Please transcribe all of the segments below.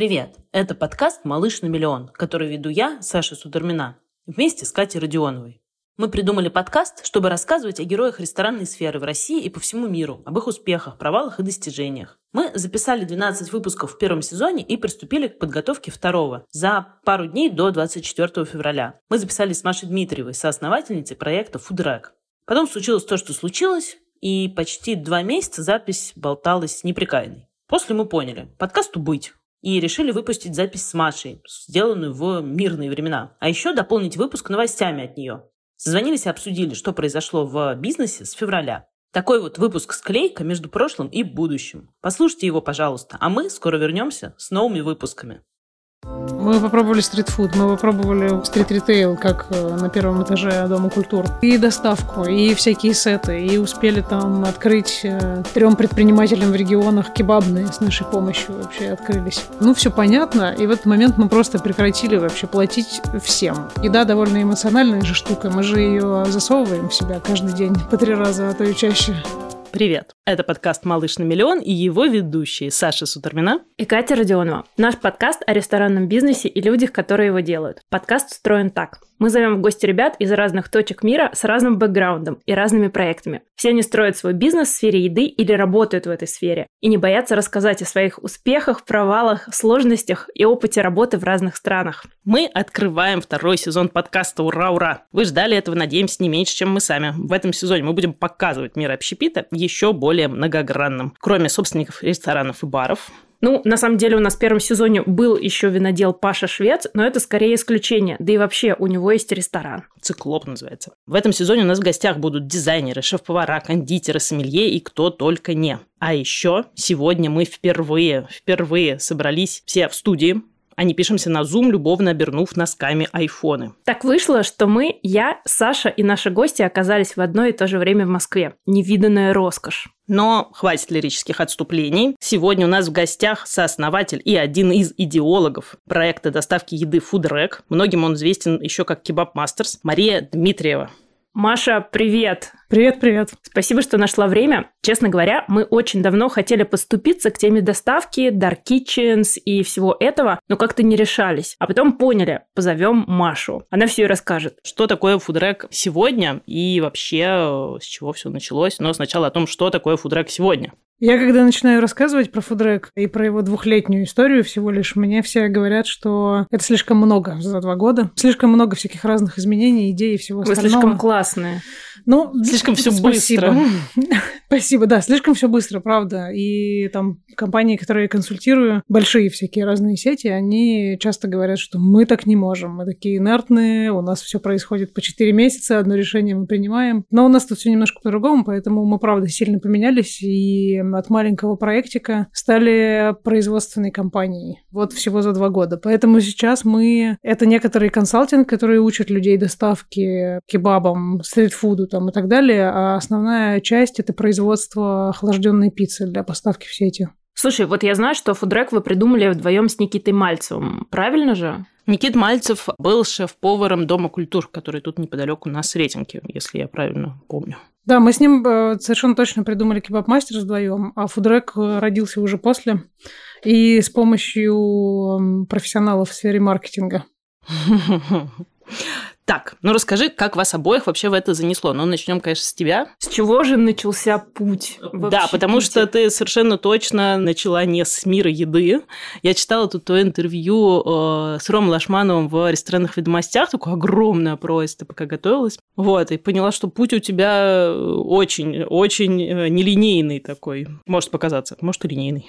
Привет! Это подкаст «Малыш на миллион», который веду я, Саша Судермина, вместе с Катей Родионовой. Мы придумали подкаст, чтобы рассказывать о героях ресторанной сферы в России и по всему миру, об их успехах, провалах и достижениях. Мы записали 12 выпусков в первом сезоне и приступили к подготовке второго за пару дней до 24 февраля. Мы записали с Машей Дмитриевой, соосновательницей проекта Foodrec. Потом случилось то, что случилось, и почти два месяца запись болталась неприкаянной. После мы поняли, подкасту быть, и решили выпустить запись с Машей, сделанную в мирные времена. А еще дополнить выпуск новостями от нее. Созвонились и обсудили, что произошло в бизнесе с февраля. Такой вот выпуск склейка между прошлым и будущим. Послушайте его, пожалуйста, а мы скоро вернемся с новыми выпусками. Мы попробовали стритфуд, мы попробовали стрит-ритейл, как э, на первом этаже Дома культур. И доставку, и всякие сеты. И успели там открыть э, трем предпринимателям в регионах кебабные с нашей помощью вообще открылись. Ну, все понятно. И в этот момент мы просто прекратили вообще платить всем. Еда довольно эмоциональная же штука. Мы же ее засовываем в себя каждый день по три раза, а то и чаще. Привет! Это подкаст «Малыш на миллион» и его ведущие Саша Сутермина и Катя Родионова. Наш подкаст о ресторанном бизнесе и людях, которые его делают. Подкаст устроен так. Мы зовем в гости ребят из разных точек мира с разным бэкграундом и разными проектами. Все они строят свой бизнес в сфере еды или работают в этой сфере и не боятся рассказать о своих успехах, провалах, сложностях и опыте работы в разных странах. Мы открываем второй сезон подкаста «Ура-ура!». Вы ждали этого, надеемся, не меньше, чем мы сами. В этом сезоне мы будем показывать мир общепита еще более многогранным. Кроме собственников ресторанов и баров, ну, на самом деле у нас в первом сезоне был еще винодел Паша Швец, но это скорее исключение. Да и вообще у него есть ресторан. Циклоп называется. В этом сезоне у нас в гостях будут дизайнеры, шеф-повара, кондитеры, сомелье и кто только не. А еще сегодня мы впервые, впервые собрались все в студии, а не пишемся на Zoom, любовно обернув носками айфоны. Так вышло, что мы, я, Саша и наши гости оказались в одно и то же время в Москве. Невиданная роскошь. Но хватит лирических отступлений. Сегодня у нас в гостях сооснователь и один из идеологов проекта доставки еды FoodRec. Многим он известен еще как Kebab Masters. Мария Дмитриева. Маша, привет! Привет, привет. Спасибо, что нашла время. Честно говоря, мы очень давно хотели поступиться к теме доставки, dark kitchens и всего этого, но как-то не решались. А потом поняли, позовем Машу. Она все и расскажет. Что такое фудрек сегодня и вообще с чего все началось. Но сначала о том, что такое фудрек сегодня. Я когда начинаю рассказывать про фудрек и про его двухлетнюю историю всего лишь, мне все говорят, что это слишком много за два года. Слишком много всяких разных изменений, идей и всего остального. Вы слишком классные. Ну, слишком все быстро. Спасибо, да, слишком все быстро, правда. И там компании, которые я консультирую, большие всякие разные сети, они часто говорят, что мы так не можем, мы такие инертные, у нас все происходит по 4 месяца, одно решение мы принимаем. Но у нас тут все немножко по-другому, поэтому мы, правда, сильно поменялись и от маленького проектика стали производственной компанией. Вот всего за два года. Поэтому сейчас мы... Это некоторый консалтинг, который учит людей доставки кебабам, стритфуду там и так далее, а основная часть — это производство охлажденной пиццы для поставки в сети. Слушай, вот я знаю, что фудрек вы придумали вдвоем с Никитой Мальцевым. Правильно же? Никит Мальцев был шеф-поваром Дома культур, который тут неподалеку на Сретенке, если я правильно помню. Да, мы с ним э, совершенно точно придумали кебаб мастер вдвоем, а фудрек родился уже после и с помощью профессионалов в сфере маркетинга. Так, ну расскажи, как вас обоих вообще в это занесло. Ну, начнем, конечно, с тебя. С чего же начался путь? Да, потому что ты совершенно точно начала не с мира еды. Я читала тут то интервью э, с Ромом Лашмановым в ресторанных ведомостях, такое огромное просто, пока готовилась. Вот, и поняла, что путь у тебя очень-очень э, нелинейный такой. Может показаться, может и линейный.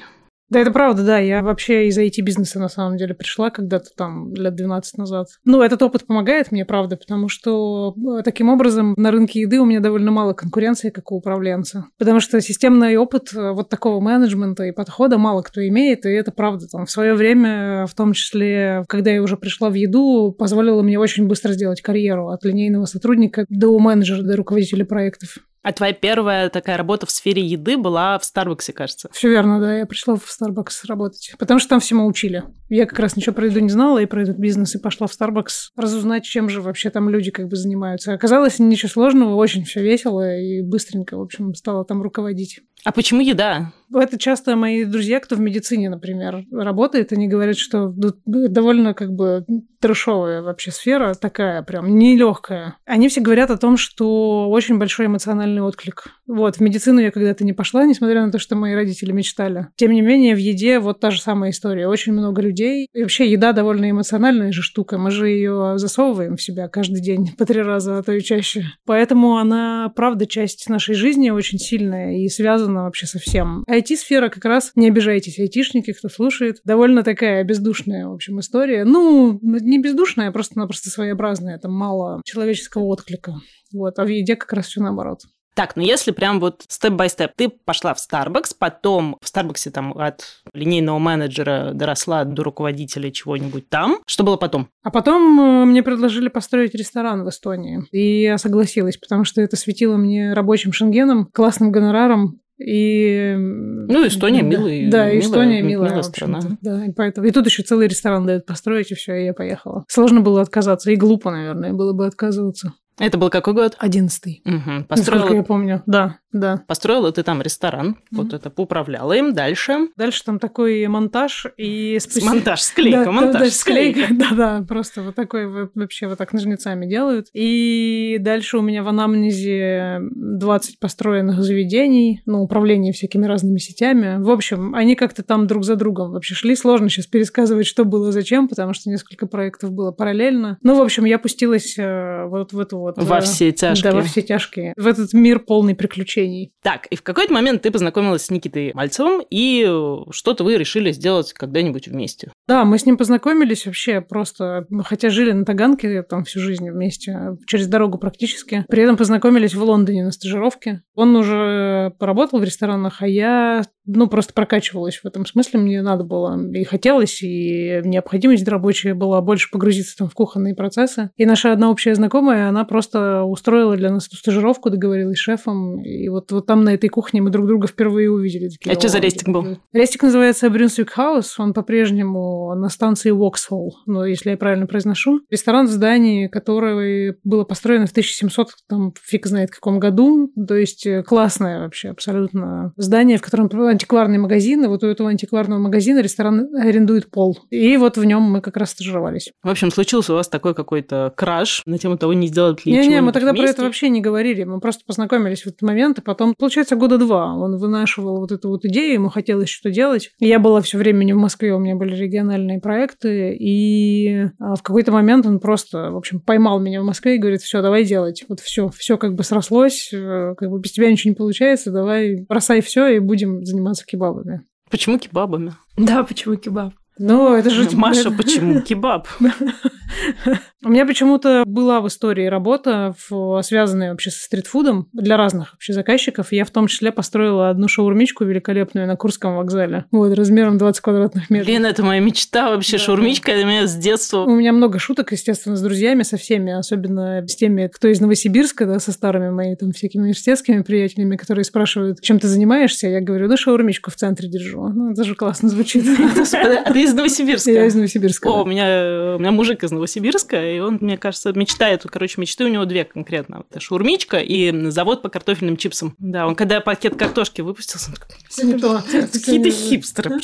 Да, это правда, да. Я вообще из IT-бизнеса на самом деле пришла когда-то там лет 12 назад. Ну, этот опыт помогает мне, правда, потому что э, таким образом на рынке еды у меня довольно мало конкуренции, как у управленца. Потому что системный опыт э, вот такого менеджмента и подхода мало кто имеет, и это правда. Там, в свое время, в том числе, когда я уже пришла в еду, позволило мне очень быстро сделать карьеру от линейного сотрудника до менеджера, до руководителя проектов. А твоя первая такая работа в сфере еды была в Старбаксе, кажется. Все верно, да. Я пришла в Starbucks работать. Потому что там всему учили. Я как раз ничего про еду не знала и про этот бизнес, и пошла в Starbucks разузнать, чем же вообще там люди как бы занимаются. Оказалось, ничего сложного, очень все весело и быстренько, в общем, стала там руководить. А почему еда? Это часто мои друзья, кто в медицине, например, работает, они говорят, что довольно как бы трешовая вообще сфера, такая прям нелегкая. Они все говорят о том, что очень большой эмоциональный отклик. Вот, в медицину я когда-то не пошла, несмотря на то, что мои родители мечтали. Тем не менее, в еде вот та же самая история. Очень много людей. И вообще еда довольно эмоциональная же штука. Мы же ее засовываем в себя каждый день по три раза, а то и чаще. Поэтому она, правда, часть нашей жизни очень сильная и связана вообще со всем. IT-сфера как раз, не обижайтесь, айтишники, кто слушает, довольно такая бездушная, в общем, история. Ну, не бездушная, а просто-напросто своеобразная. Там мало человеческого отклика. Вот. А в еде как раз все наоборот. Так, ну если прям вот степ-бай-степ, ты пошла в Starbucks, потом в Старбаксе там от линейного менеджера доросла до руководителя чего-нибудь там. Что было потом? А потом э, мне предложили построить ресторан в Эстонии. И я согласилась, потому что это светило мне рабочим шенгеном, классным гонораром, и... Ну, Эстония милая. Да, милая, Эстония милая, милая страна. Да, и поэтому... И тут еще целый ресторан дают построить, и все, и я поехала. Сложно было отказаться, и глупо, наверное, было бы отказываться. Это был какой год? Одиннадцатый. Угу. Построила... Насколько я помню, да, да. Построила ты там ресторан, угу. вот это поуправляла им. Дальше? Дальше там такой монтаж и... Спустя... Монтаж, склейка, да, монтаж, да, да, склейка. Да-да, просто вот такой вообще вот так ножницами делают. И дальше у меня в анамнезе 20 построенных заведений, ну, управление всякими разными сетями. В общем, они как-то там друг за другом вообще шли. Сложно сейчас пересказывать, что было зачем, потому что несколько проектов было параллельно. Ну, в общем, я пустилась э, вот в эту вот вот. Во э, все тяжкие. Да, во все тяжкие. В этот мир полный приключений. Так, и в какой-то момент ты познакомилась с Никитой Мальцевым, и что-то вы решили сделать когда-нибудь вместе. Да, мы с ним познакомились вообще просто, хотя жили на Таганке там всю жизнь вместе, через дорогу практически. При этом познакомились в Лондоне на стажировке. Он уже поработал в ресторанах, а я, ну, просто прокачивалась в этом смысле. Мне надо было и хотелось, и необходимость рабочая была больше погрузиться там в кухонные процессы. И наша одна общая знакомая, она просто устроила для нас эту стажировку, договорилась с шефом, и вот, вот там на этой кухне мы друг друга впервые увидели. Такие, а что за рестик был? Рестик называется Брюнсвик Хаус, он по-прежнему на станции Воксхолл, ну, если я правильно произношу. Ресторан в здании, которое было построено в 1700, там, фиг знает каком году, то есть э, классное вообще абсолютно здание, в котором антикварный магазин, и вот у этого антикварного магазина ресторан арендует пол. И вот в нем мы как раз стажировались. В общем, случился у вас такой какой-то краш на тему того, не сделать ли Не-не, мы тогда вместе. про это вообще не говорили. Мы просто познакомились в этот момент, и потом, получается, года два он вынашивал вот эту вот идею, ему хотелось что делать. Я была все время не в Москве, у меня были региональные проекты, и а, в какой-то момент он просто, в общем, поймал меня в Москве и говорит, все, давай делать. Вот все, все как бы срослось, э, как бы без тебя ничего не получается, давай бросай все и будем заниматься кебабами. Почему кебабами? Да, почему кебаб? Ну, это же... Маша, почему кебаб? У меня почему-то была в истории работа, связанная вообще со стритфудом для разных вообще заказчиков. Я в том числе построила одну шаурмичку великолепную на Курском вокзале. Вот, размером 20 квадратных метров. Блин, это моя мечта вообще. Да. Шаурмичка это меня с детства. У меня много шуток, естественно, с друзьями, со всеми, особенно с теми, кто из Новосибирска, да, со старыми моими там всякими университетскими приятелями, которые спрашивают, чем ты занимаешься. Я говорю, да шаурмичку в центре держу. Ну, это же классно звучит. А ты из Новосибирска? Я из Новосибирска. О, у меня мужик из Новосибирска, и он, мне кажется, мечтает, короче, мечты у него две конкретно. Это шурмичка и завод по картофельным чипсам. Да, он когда пакет картошки выпустился, он такой, какие-то хипстеры.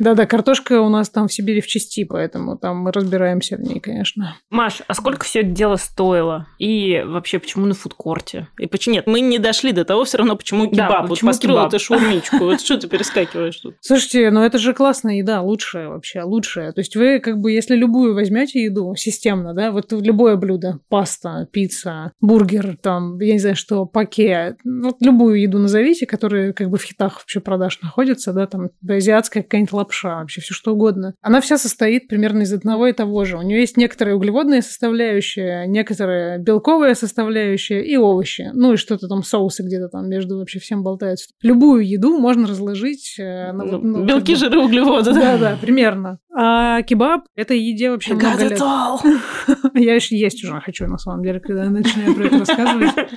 Да-да, картошка у нас там в Сибири в части, поэтому там мы разбираемся в ней, конечно. Маш, а сколько все это дело стоило? И вообще, почему на фудкорте? И почему нет? Мы не дошли до того все равно, почему кебаб. вот построил ты шурмичку. Вот что ты перескакиваешь тут? Слушайте, ну это же классная еда, лучшая вообще, лучшая. То есть вы как бы, если любую возьмете еду системно, да, вот любое блюдо, паста, пицца, бургер, там, я не знаю что, паке, вот любую еду назовите, которая как бы в хитах вообще продаж находится, да, там, азиатская какая-нибудь лапша, вообще все что угодно. Она вся состоит примерно из одного и того же. У нее есть некоторые углеводные составляющие, некоторые белковые составляющие и овощи. Ну и что-то там, соусы где-то там между вообще всем болтаются. Любую еду можно разложить э, на, ну, ну, белки, жиры, углеводы, да? Да, да, примерно. А кебаб – это еде вообще много лет. Я еще есть уже хочу, на самом деле, когда я начинаю про это рассказывать.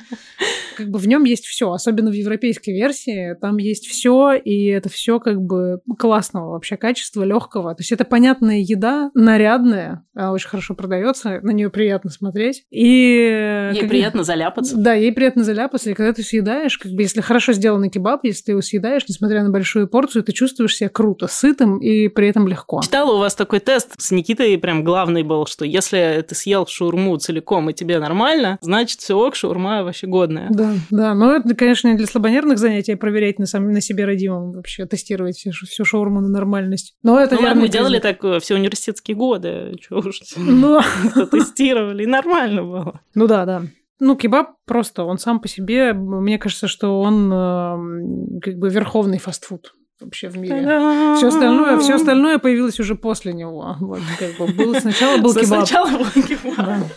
как бы в нем есть все, особенно в европейской версии, там есть все, и это все как бы классного вообще качества, легкого. То есть это понятная еда, нарядная, очень хорошо продается, на нее приятно смотреть. И ей как... приятно заляпаться. Да, ей приятно заляпаться, и когда ты съедаешь, как бы если хорошо сделанный кебаб, если ты его съедаешь, несмотря на большую порцию, ты чувствуешь себя круто, сытым и при этом легко. Читала у вас такой тест с Никитой, прям главный был, что если ты съел шаурму целиком и тебе нормально, значит все ок, шаурма вообще годная. Да, да, но это, конечно, не для слабонервных занятий, а проверять на, сам, на себе родимом вообще, тестировать всю, всю шаурму на нормальность. Но это ну, ладно, мы делали так э, все университетские годы, чего уж, ну... тестировали, и нормально было. Ну да, да. Ну, кебаб просто, он сам по себе, мне кажется, что он э, как бы верховный фастфуд вообще в мире. Все остальное, все остальное появилось уже после него. Вот, как бы был, сначала был кебаб. Сначала был кебаб.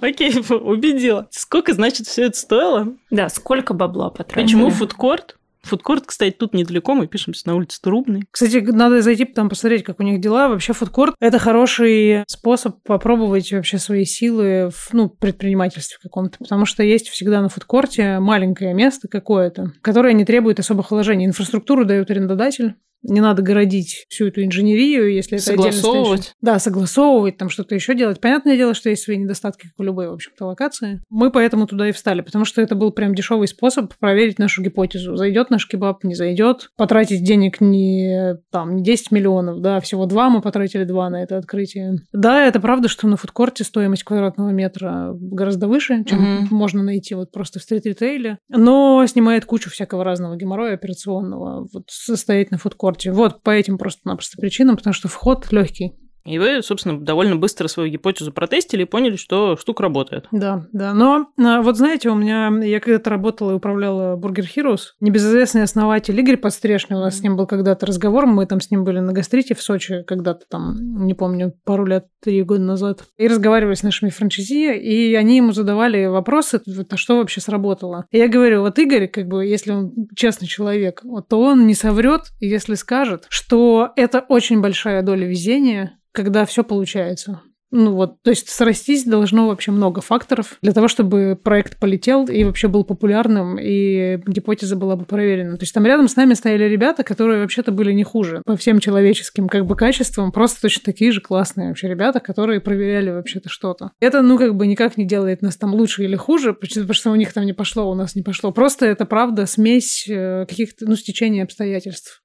Окей, убедила. Сколько, значит, все это стоило? Да, сколько бабла потратили? Почему фудкорт? Фудкорт, кстати, тут недалеко, мы пишемся на улице Трубный. Кстати, надо зайти там посмотреть, как у них дела. Вообще фудкорт – это хороший способ попробовать вообще свои силы в ну, предпринимательстве каком-то, потому что есть всегда на фудкорте маленькое место какое-то, которое не требует особых вложений. Инфраструктуру дает арендодатель, не надо городить всю эту инженерию, если это согласовывать. Да, согласовывать, там что-то еще делать. Понятное дело, что есть свои недостатки, как у любой, в общем-то, локации. Мы поэтому туда и встали, потому что это был прям дешевый способ проверить нашу гипотезу. Зайдет наш кебаб, не зайдет. Потратить денег не, там, не 10 миллионов, да, всего два мы потратили два на это открытие. Да, это правда, что на фудкорте стоимость квадратного метра гораздо выше, чем mm-hmm. можно найти вот просто в стрит-ритейле, но снимает кучу всякого разного геморроя операционного. Вот состоять на фудкорте спорте. Вот по этим просто-напросто причинам, потому что вход легкий. И вы, собственно, довольно быстро свою гипотезу протестили и поняли, что штука работает. Да, да. Но а, вот знаете, у меня, я когда-то работала и управляла Burger Heroes, небезызвестный основатель Игорь Подстрешный, у нас с ним был когда-то разговор, мы там с ним были на гастрите в Сочи когда-то там, не помню, пару лет, три года назад, и разговаривали с нашими франчайзи, и они ему задавали вопросы, а что вообще сработало. И я говорю, вот Игорь, как бы, если он честный человек, вот, то он не соврет, если скажет, что это очень большая доля везения, когда все получается. Ну вот, то есть срастись должно вообще много факторов для того, чтобы проект полетел и вообще был популярным, и гипотеза была бы проверена. То есть там рядом с нами стояли ребята, которые вообще-то были не хуже по всем человеческим как бы качествам, просто точно такие же классные вообще ребята, которые проверяли вообще-то что-то. Это, ну, как бы никак не делает нас там лучше или хуже, потому что у них там не пошло, у нас не пошло. Просто это, правда, смесь э, каких-то, ну, стечения обстоятельств.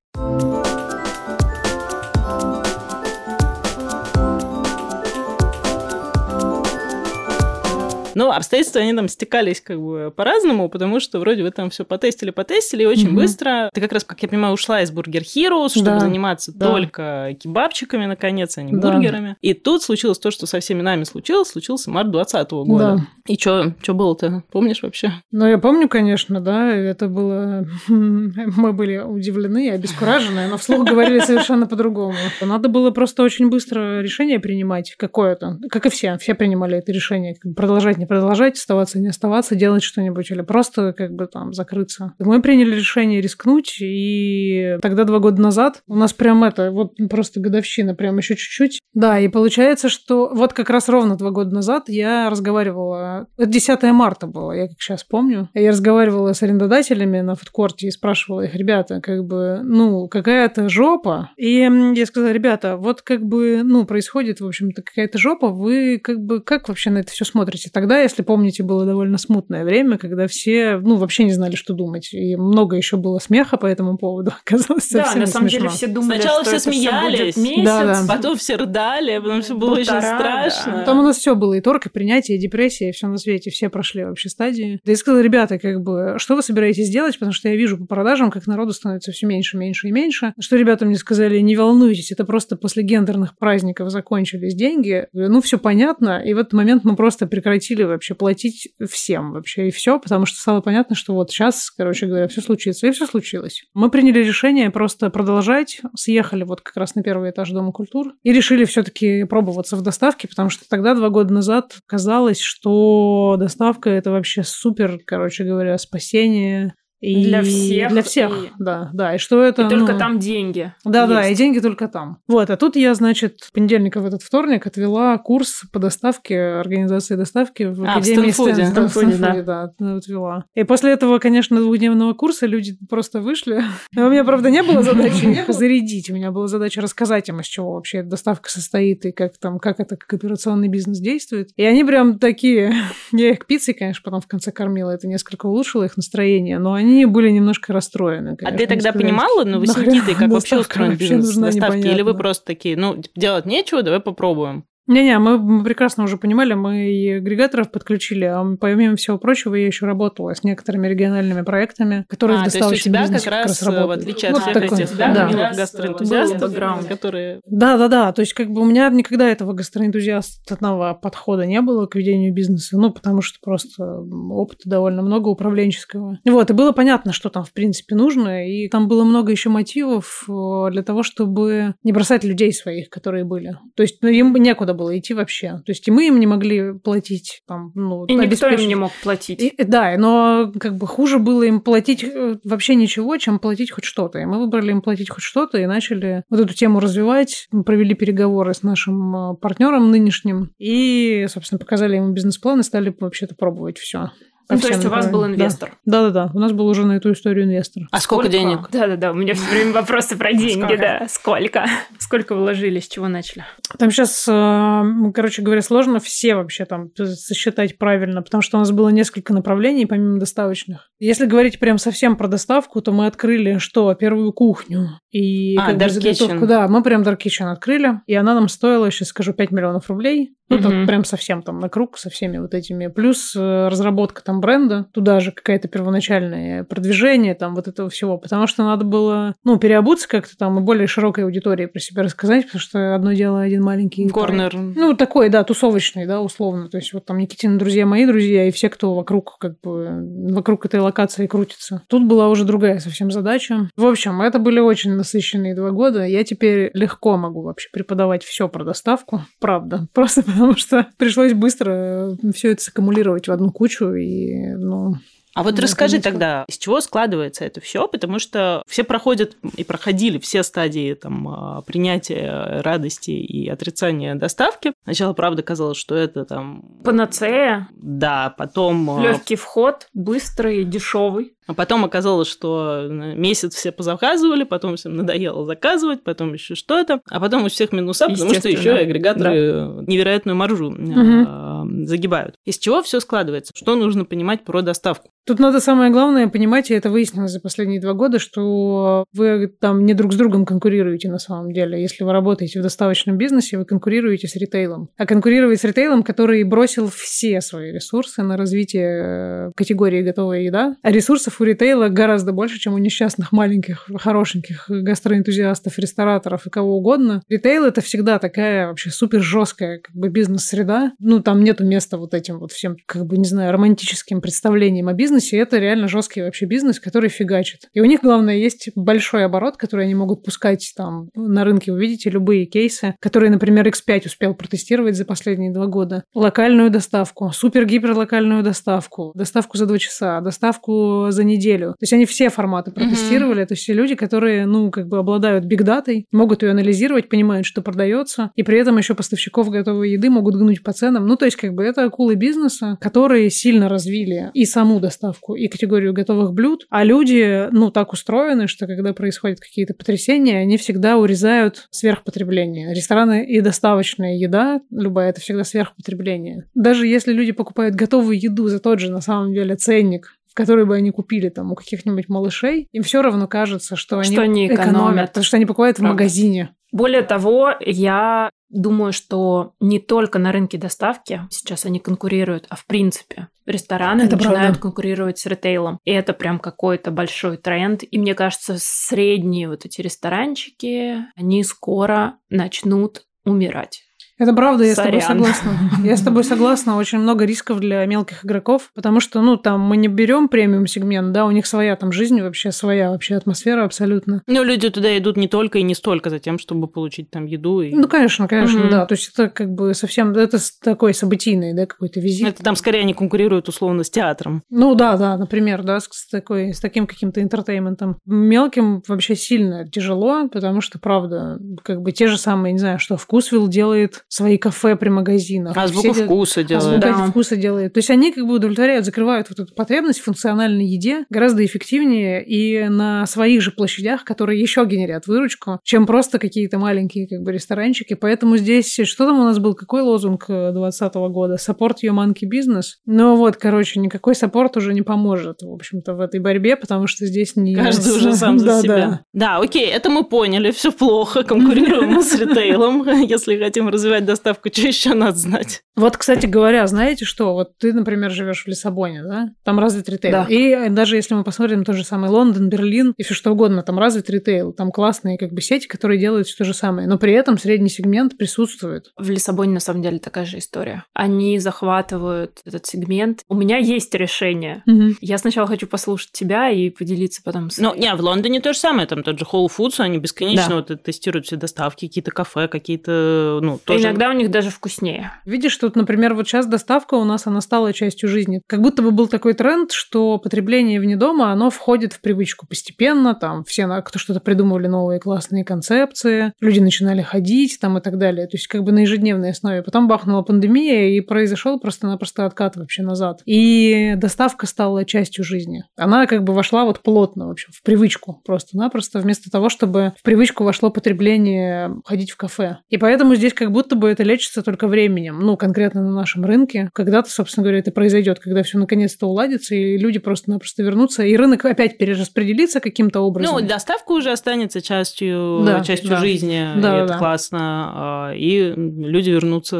Но обстоятельства, они там стекались как бы по-разному, потому что вроде вы там все потестили, потестили, и очень угу. быстро. Ты как раз, как я понимаю, ушла из Burger Heroes, чтобы да. заниматься да. только кебабчиками, наконец, а не да. бургерами. И тут случилось то, что со всеми нами случилось, случился март 2020 года. Да. И что было-то? Помнишь вообще? Ну, я помню, конечно, да, это было... Мы были удивлены и обескуражены, но вслух говорили совершенно по-другому. Надо было просто очень быстро решение принимать какое-то, как и все. Все принимали это решение, продолжать не продолжать, оставаться, не оставаться, делать что-нибудь или просто как бы там закрыться. Мы приняли решение рискнуть, и тогда два года назад у нас прям это, вот просто годовщина, прям еще чуть-чуть. Да, и получается, что вот как раз ровно два года назад я разговаривала, это 10 марта было, я как сейчас помню, я разговаривала с арендодателями на фудкорте и спрашивала их, ребята, как бы, ну, какая-то жопа. И я сказала, ребята, вот как бы, ну, происходит, в общем-то, какая-то жопа, вы как бы, как вообще на это все смотрите? Тогда тогда, если помните, было довольно смутное время, когда все, ну, вообще не знали, что думать. И много еще было смеха по этому поводу. Оказалось да, совсем на самом смешно. деле все думали, Сначала что все это смеялись, все будет месяц, да, да. потом все рыдали, потому что было Полтора, очень страшно. да. Там у нас все было, и торг, и принятие, и депрессия, и все на свете, все прошли вообще стадии. Да я сказала, ребята, как бы, что вы собираетесь делать, потому что я вижу по продажам, как народу становится все меньше, меньше и меньше. Что ребята мне сказали, не волнуйтесь, это просто после гендерных праздников закончились деньги. Ну, все понятно, и в этот момент мы просто прекратили вообще платить всем вообще и все, потому что стало понятно, что вот сейчас, короче говоря, все случится. И все случилось. Мы приняли решение просто продолжать, съехали вот как раз на первый этаж Дома культур и решили все-таки пробоваться в доставке, потому что тогда, два года назад, казалось, что доставка это вообще супер, короче говоря, спасение И Для всех Для всех, и- да, да. И что это... И только ну, там деньги. Да, да, и есть. деньги только там. Вот, а тут я, значит, в понедельник в этот вторник отвела курс по доставке, организации доставки в А, в Академии Стэнфорде. Стэн- в Стэнфорде, да. Да, отвела. И после этого, конечно, двухдневного курса люди просто вышли. У меня, правда, не было задачи их зарядить. У меня была задача рассказать им, из чего вообще эта доставка состоит и как там, как это как операционный бизнес действует. И они прям такие... Я их пиццей, конечно, потом в конце кормила. Это несколько улучшило их настроение, но они были немножко расстроены. А конечно, ты тогда сказали, понимала, ну вы с «Нахрена Никитой, как вообще устроен бизнес доставки? Или вы непонятно». просто такие, ну, делать нечего, давай попробуем. Не-не, мы, мы прекрасно уже понимали, мы и агрегаторов подключили, а помимо всего прочего я еще работала с некоторыми региональными проектами, которые а, в то есть у доставочном тебя бизнесе как раз, э, в отличие от Вот всех такой, этих да. да, гастроэнтузиастов, которые... Да, да, да. То есть, как бы у меня никогда этого гастроэнтузиастного подхода не было к ведению бизнеса. Ну, потому что просто опыта довольно много управленческого. Вот, и было понятно, что там, в принципе, нужно. И там было много еще мотивов э, для того, чтобы не бросать людей своих, которые были. То есть, ну, им некуда было идти вообще. То есть, и мы им не могли платить там, ну, И никто им не мог платить. и- да, но как бы хуже было им платить э, вообще ничего, чем платить хоть что-то. И мы выбрали им платить хоть что-то и начали вот эту тему развивать. Мы провели переговоры с нашим э, партнером нынешним и, собственно, показали ему бизнес-план и стали вообще-то пробовать все. Ну, то есть у вас был инвестор. Да-да-да, у нас был уже на эту историю инвестор. А сколько денег? Да-да-да, у меня все время вопросы про деньги, Сколько? да. Сколько? Сколько вложили, с чего начали? Там сейчас, короче говоря, сложно все вообще там сосчитать правильно, потому что у нас было несколько направлений, помимо доставочных. Если говорить прям совсем про доставку, то мы открыли что? Первую кухню. И А, как Dark заготовку. Kitchen. Да, мы прям Dark Kitchen открыли, и она нам стоила, сейчас скажу, 5 миллионов рублей. Ну, Мгм. прям совсем там на круг со всеми вот этими. Плюс э, разработка там бренда, туда же какая-то первоначальное продвижение там вот этого всего. Потому что надо было, ну, переобуться как-то там и более широкой аудитории про себя рассказать, потому что одно дело один маленький... Корнер. Ну, такой, да, тусовочный, да, условно. То есть вот там Никитины друзья, мои друзья, и все, кто вокруг, как бы, вокруг этой локации крутится. Тут была уже другая совсем задача. В общем, это были очень насыщенные два года. Я теперь легко могу вообще преподавать все про доставку. Правда. Просто потому что пришлось быстро все это саккумулировать в одну кучу и, ну, А вот Да, расскажи конечно. тогда, из чего складывается это все, потому что все проходят и проходили все стадии там, а, принятия радости и отрицания доставки. Сначала, правда, казалось, что это там... Панацея, Да, потом... а, легкий вход, быстрый, дешевый. А потом оказалось, что э, месяц все позаказывали, потом всем надоело заказывать, потом еще что-то, а потом у всех минуса, потому что еще да. и агрегаторы э, невероятную маржу э, загибают. Из чего все складывается? Что нужно понимать про доставку? Тут надо самое главное понимать, и это выяснилось за последние два года, что вы там не друг с другом конкурируете на самом деле. Если вы работаете в доставочном бизнесе, вы конкурируете с ритейлом. А конкурировать с ритейлом, который бросил все свои ресурсы на развитие э, категории готовая еда, а ресурсов у ритейла гораздо больше, чем у несчастных маленьких, хорошеньких гастроэнтузиастов, рестораторов и кого угодно. Ритейл — это всегда такая вообще супер жесткая как бы бизнес-среда. Ну, там нету места вот этим вот всем, как бы, не знаю, романтическим представлениям о бизнесе. Это реально жесткий вообще бизнес, который фигачит. И у них, главное, есть большой оборот, который они могут пускать там на рынке. Вы видите любые кейсы, которые, например, X5 успел протестировать за последние два года. Локальную доставку, супер-гиперлокальную доставку, доставку за два часа, доставку за неделю. То есть они все форматы протестировали. Это все люди, которые, ну, как бы обладают бигдатой, могут ее анализировать, понимают, что продается, и при этом еще поставщиков готовой еды могут гнуть по ценам. Ну, то есть, как бы это акулы бизнеса, которые сильно развили и саму доставку, и категорию готовых блюд, а люди, ну, так устроены, что когда происходят какие-то потрясения, они всегда урезают сверхпотребление. Рестораны и доставочная еда, любая, это всегда сверхпотребление. Даже если люди покупают готовую еду за тот же, на самом деле, ценник, который бы они купили там у каких-нибудь малышей, им все равно кажется, что они, Что они экономят. потому что они покупают в Правда. магазине. Более того, я думаю, что не только на рынке доставки сейчас они конкурируют, а в принципе рестораны Это начинают правда. конкурировать с ритейлом. И это прям какой-то большой тренд. И мне кажется, средние вот эти ресторанчики, они скоро начнут умирать. Это правда, я Сорян. с тобой согласна. Я с тобой согласна. Очень много рисков для мелких игроков, потому что, ну, там мы не берем премиум сегмент, да, у них своя там жизнь вообще, своя вообще атмосфера абсолютно. Ну, люди туда идут не только и не столько за тем, чтобы получить там еду. И... Ну, конечно, конечно, Мгм. да. То есть это как бы совсем, это такой событийный, да, какой-то визит. Это там скорее они конкурируют условно с театром. Ну да, да, например, да, с, с такой, с таким каким-то интертейментом. Мелким вообще сильно тяжело, потому что, правда, как бы те же самые, не знаю, что Вкусвилл делает свои кафе при магазинах. А де- вкуса А делают. звук Да. вкуса делает. То есть они как бы удовлетворяют, закрывают вот эту потребность в функциональной еде гораздо эффективнее и на своих же площадях, которые еще генерят выручку, чем просто какие-то маленькие как бы ресторанчики. Поэтому здесь, что там у нас был, какой лозунг 2020 года? Support your monkey business. Ну вот, короче, никакой саппорт уже не поможет, в общем-то, в этой борьбе, потому что здесь не... Каждый уже сам за Да, себя. да. Да, окей, это мы поняли, все плохо, конкурируем с ритейлом. Если хотим развивать доставку, что еще надо знать? Вот, кстати говоря, знаете что? Вот ты, например, живешь в Лиссабоне, да? Там развит ритейл. Да. И даже если мы посмотрим тот же самый Лондон, Берлин и все что угодно, там развит ритейл. Там классные как бы сети, которые делают все то же самое. Но при этом средний сегмент присутствует. В Лиссабоне на самом деле такая же история. Они захватывают этот сегмент. У меня есть решение. Я сначала хочу послушать тебя и поделиться потом с... Ну, не, в Лондоне то же самое, там тот же Whole Foods, они бесконечно Да. вот это тестируют все доставки, какие-то кафе, какие-то, ну, тоже... Иногда у них даже вкуснее. Видишь, тут, например, вот сейчас доставка у нас, она стала частью жизни. Как будто бы был такой тренд, что потребление вне дома, оно входит в привычку постепенно, там все кто что-то придумывали новые классные концепции, люди начинали ходить там и так далее. То есть как бы на ежедневной основе. Потом бахнула пандемия, и произошел просто-напросто откат вообще назад. И доставка стала частью жизни. Она как бы вошла вот плотно, в общем, в привычку просто-напросто, вместо того, чтобы в привычку вошло потребление ходить в кафе. И поэтому здесь как будто бы это лечится только временем, ну, конкретно на нашем рынке. Когда-то, собственно говоря, это произойдет, когда все наконец-то уладится, и люди просто-напросто вернутся, и рынок опять перераспределится каким-то образом. Ну, доставка уже останется частью, Да, частью да. жизни, Да, и это да. классно, а, и люди вернутся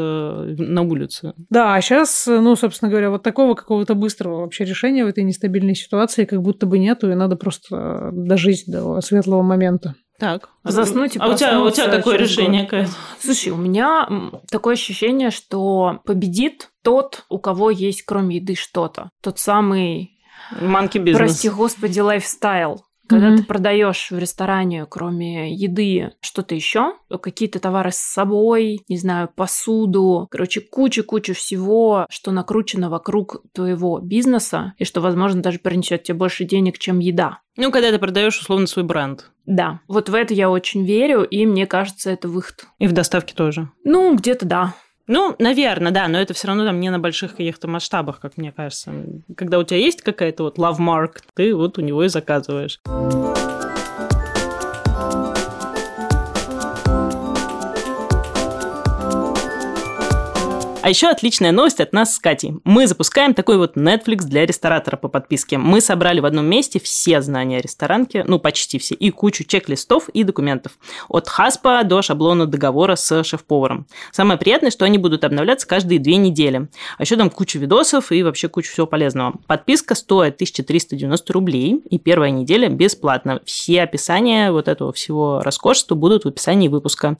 на улицу. Да, а сейчас, ну, собственно говоря, вот такого какого-то быстрого вообще решения в этой нестабильной ситуации как будто бы нету, и надо просто дожить до светлого момента. Так. Заснуть и а у тебя, у тебя какое решение, год. Кать? Слушай, у меня такое ощущение, что победит тот, у кого есть кроме еды что-то. Тот самый, Манки бизнес. прости господи, лайфстайл. Когда Мгм. ты продаешь в ресторане, кроме еды, что-то еще, какие-то товары с собой, не знаю, посуду, короче, куча-куча всего, что накручено вокруг твоего бизнеса и что, возможно, даже принесет тебе больше денег, чем еда. Ну, когда ты продаешь условно свой бренд. Да, вот в это я очень верю, и мне кажется, это выход. И в доставке тоже. Ну, где-то да. Ну, наверное, да, но это все равно там не на больших каких-то масштабах, как мне кажется. Когда у тебя есть какая-то вот love mark, ты вот у него и заказываешь. А еще отличная новость от нас с Катей. Мы запускаем такой вот Netflix для ресторатора по подписке. Мы собрали в одном месте все знания о ресторанке, ну почти все, и кучу чек-листов и документов. От хаспа до шаблона договора с шеф-поваром. Самое приятное, что они будут обновляться каждые две недели. А еще там кучу видосов и вообще кучу всего полезного. Подписка стоит 1390 рублей, и первая неделя бесплатно. Все описания вот этого всего роскошества будут в описании выпуска.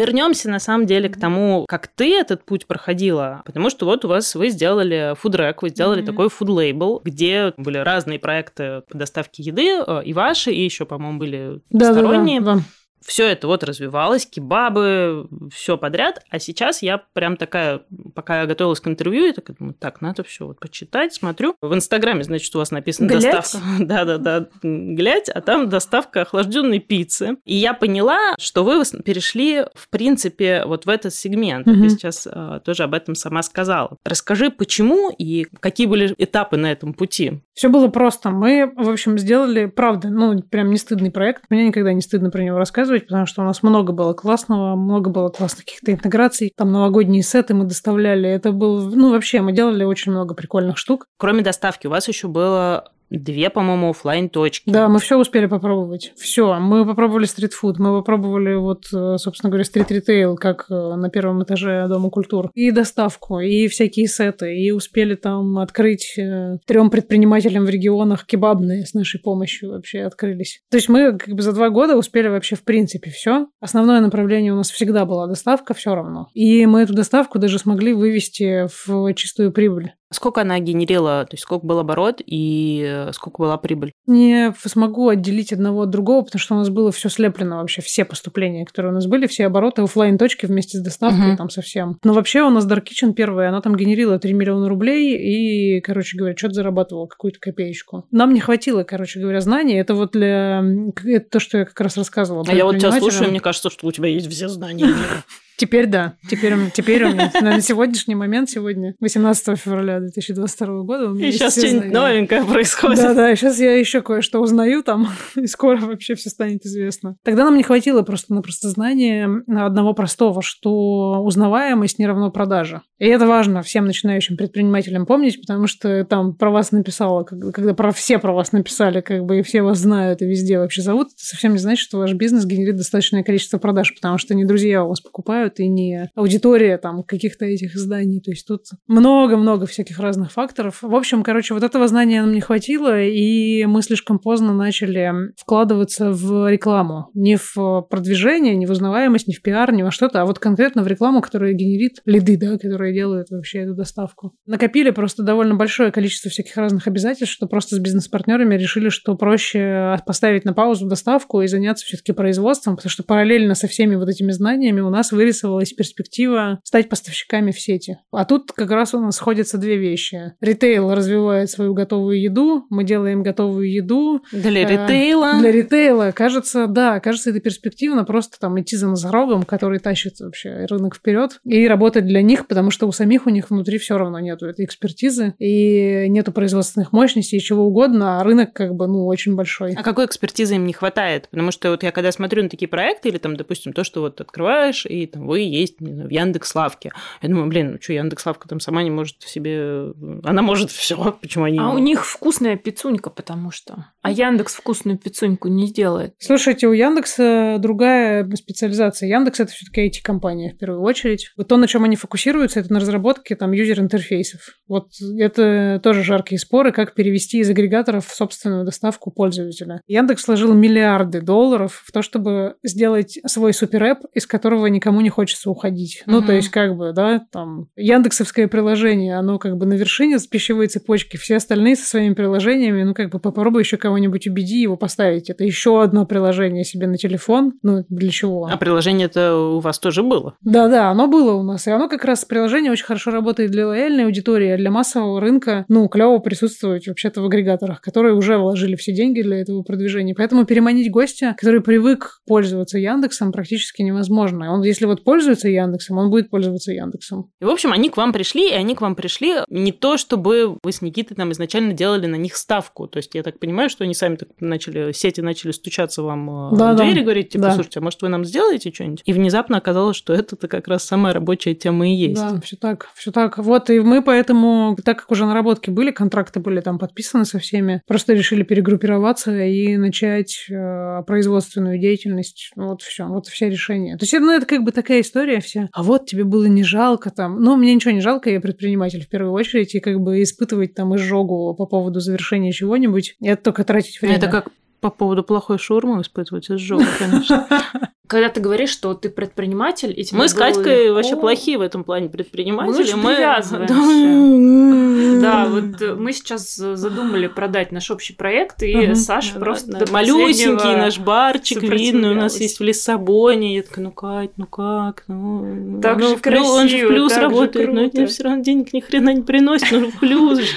Вернемся на самом деле к тому, как ты этот путь проходила, потому что вот у вас вы сделали фудрек, вы сделали Мгм. такой фуд-лейбл, где были разные проекты по доставке еды, э, и ваши, и еще, по-моему, были сторонние. Да, да, да. Все это вот развивалось, кебабы, все подряд. А сейчас я прям такая, пока я готовилась к интервью, я такая думаю, так, надо все вот почитать, смотрю. В Инстаграме, значит, у вас написано Глядь? доставка. Да-да-да, глядь, а там доставка охлажденной пиццы. И я поняла, что вы перешли, в принципе, вот в этот сегмент. Мгм. Ты сейчас а, тоже об этом сама сказала. Расскажи, почему и какие были этапы на этом пути? Все было просто. Мы, в общем, сделали, правда, ну, прям не стыдный проект. Мне никогда не стыдно про него рассказывать, потому что у нас много было классного, много было классных каких-то интеграций. Там новогодние сеты мы доставляли. Это был, ну, вообще, мы делали очень много прикольных штук. Кроме доставки, у вас еще было две, по-моему, офлайн точки Да, мы все успели попробовать. Все. Мы попробовали стритфуд, мы попробовали вот, э, собственно говоря, стрит-ритейл, как э, на первом этаже Дома культур. И доставку, и всякие сеты. И успели там открыть э, трем предпринимателям в регионах кебабные с нашей помощью вообще открылись. То есть мы как бы за два года успели вообще в принципе все. Основное направление у нас всегда была доставка, все равно. И мы эту доставку даже смогли вывести в чистую прибыль. Сколько она генерила, то есть сколько был оборот и э, сколько была прибыль? Не смогу отделить одного от другого, потому что у нас было все слеплено вообще, все поступления, которые у нас были, все обороты офлайн точки вместе с доставкой uh-huh. там совсем. Но вообще у нас Dark Kitchen первая, она там генерила 3 миллиона рублей и, короче говоря, что-то зарабатывала, какую-то копеечку. Нам не хватило, короче говоря, знаний. Это вот для... Это то, что я как раз рассказывала. А я вот тебя слушаю, мне кажется, что у тебя есть все знания Теперь да. Теперь, теперь у меня на сегодняшний момент, сегодня, 18 февраля 2022 года, у меня И сейчас что-нибудь новенькое происходит. Да, да, сейчас я еще кое-что узнаю там, и скоро вообще все станет известно. Тогда нам не хватило просто-напросто знания одного простого, что узнаваемость не равно продаже. И это важно всем начинающим предпринимателям помнить, потому что там про вас написала, когда про все про вас написали, как бы и все вас знают и везде вообще зовут, это совсем не значит, что ваш бизнес генерит достаточное количество продаж, потому что не друзья у вас покупают, покупают, и не аудитория там каких-то этих изданий. То есть тут много-много всяких разных факторов. В общем, короче, вот этого знания нам не хватило, и мы слишком поздно начали вкладываться в рекламу. Не в продвижение, не в узнаваемость, не в пиар, не во что-то, а вот конкретно в рекламу, которая генерит лиды, да, которые делают вообще эту доставку. Накопили просто довольно большое количество всяких разных обязательств, что просто с бизнес-партнерами решили, что проще поставить на паузу доставку и заняться все-таки производством, потому что параллельно со всеми вот этими знаниями у нас вырис вырисовалась перспектива стать поставщиками в сети. А тут как раз у нас сходятся две вещи. Ритейл развивает свою готовую еду, мы делаем готовую еду. Для э, ритейла? Для ритейла. Кажется, да, кажется, это перспективно просто там идти за носорогом, который тащит вообще рынок вперед и работать для них, потому что у самих у них внутри все равно нету этой экспертизы и нету производственных мощностей и чего угодно, а рынок как бы, ну, очень большой. А какой экспертизы им не хватает? Потому что вот я когда смотрю на такие проекты или там, допустим, то, что вот открываешь и там вы есть не знаю, в Яндекс.Лавке. Я думаю, блин, ну что, Яндекс.Лавка там сама не может себе... Она может все, почему они... А у них вкусная пицунька, потому что... А Яндекс вкусную пицуньку не сделает. Слушайте, у Яндекса другая специализация. Яндекс это все-таки IT-компания в первую очередь. Вот то, на чем они фокусируются, это на разработке там юзер-интерфейсов. Вот это тоже жаркие споры, как перевести из агрегаторов в собственную доставку пользователя. Яндекс вложил миллиарды долларов в то, чтобы сделать свой суперэп, из которого никому не хочется уходить. Mm-hmm. Ну, то есть, как бы, да, там, Яндексовское приложение, оно как бы на вершине с пищевой цепочки, все остальные со своими приложениями, ну, как бы, попробуй еще кого-нибудь убеди его поставить. Это еще одно приложение себе на телефон. Ну, для чего? А приложение-то у вас тоже было? Да-да, оно было у нас. И оно как раз, приложение очень хорошо работает для лояльной аудитории, а для массового рынка, ну, клево присутствовать вообще-то в агрегаторах, которые уже вложили все деньги для этого продвижения. Поэтому переманить гостя, который привык пользоваться Яндексом, практически невозможно. Он, если вот пользуется Яндексом, он будет пользоваться Яндексом. И, в общем, они к вам пришли, и они к вам пришли не то, чтобы вы с Никитой там изначально делали на них ставку. То есть я так понимаю, что они сами так начали, сети начали стучаться вам да, в дверь да. и говорить, типа, да. слушайте, а может вы нам сделаете что-нибудь? И внезапно оказалось, что это-то как раз самая рабочая тема и есть. Да, все так, все так. Вот, и мы поэтому, так как уже наработки были, контракты были там подписаны со всеми, просто решили перегруппироваться и начать э, производственную деятельность. Вот все, вот все решения. То есть, ну, это как бы такая история, вся. А вот тебе было не жалко там. Ну, мне ничего не жалко, я предприниматель в первую очередь, и как бы испытывать там изжогу по поводу завершения чего-нибудь, это только тратить время. Это как по поводу плохой шурмы испытывать изжогу, конечно. когда ты говоришь, что ты предприниматель, и тебе Мы с Катькой легко... вообще плохие в этом плане предприниматели. Мы, мы... привязываемся. да, вот э, мы сейчас задумали продать наш общий проект, и угу. Саша да, просто да, Малюсенький наш барчик видный у нас есть в Лиссабоне. Я такая, ну Кать, ну как? Ну, так ну, же красиво, Он же в плюс работает, но это все равно денег ни хрена не приносит, но в плюс же.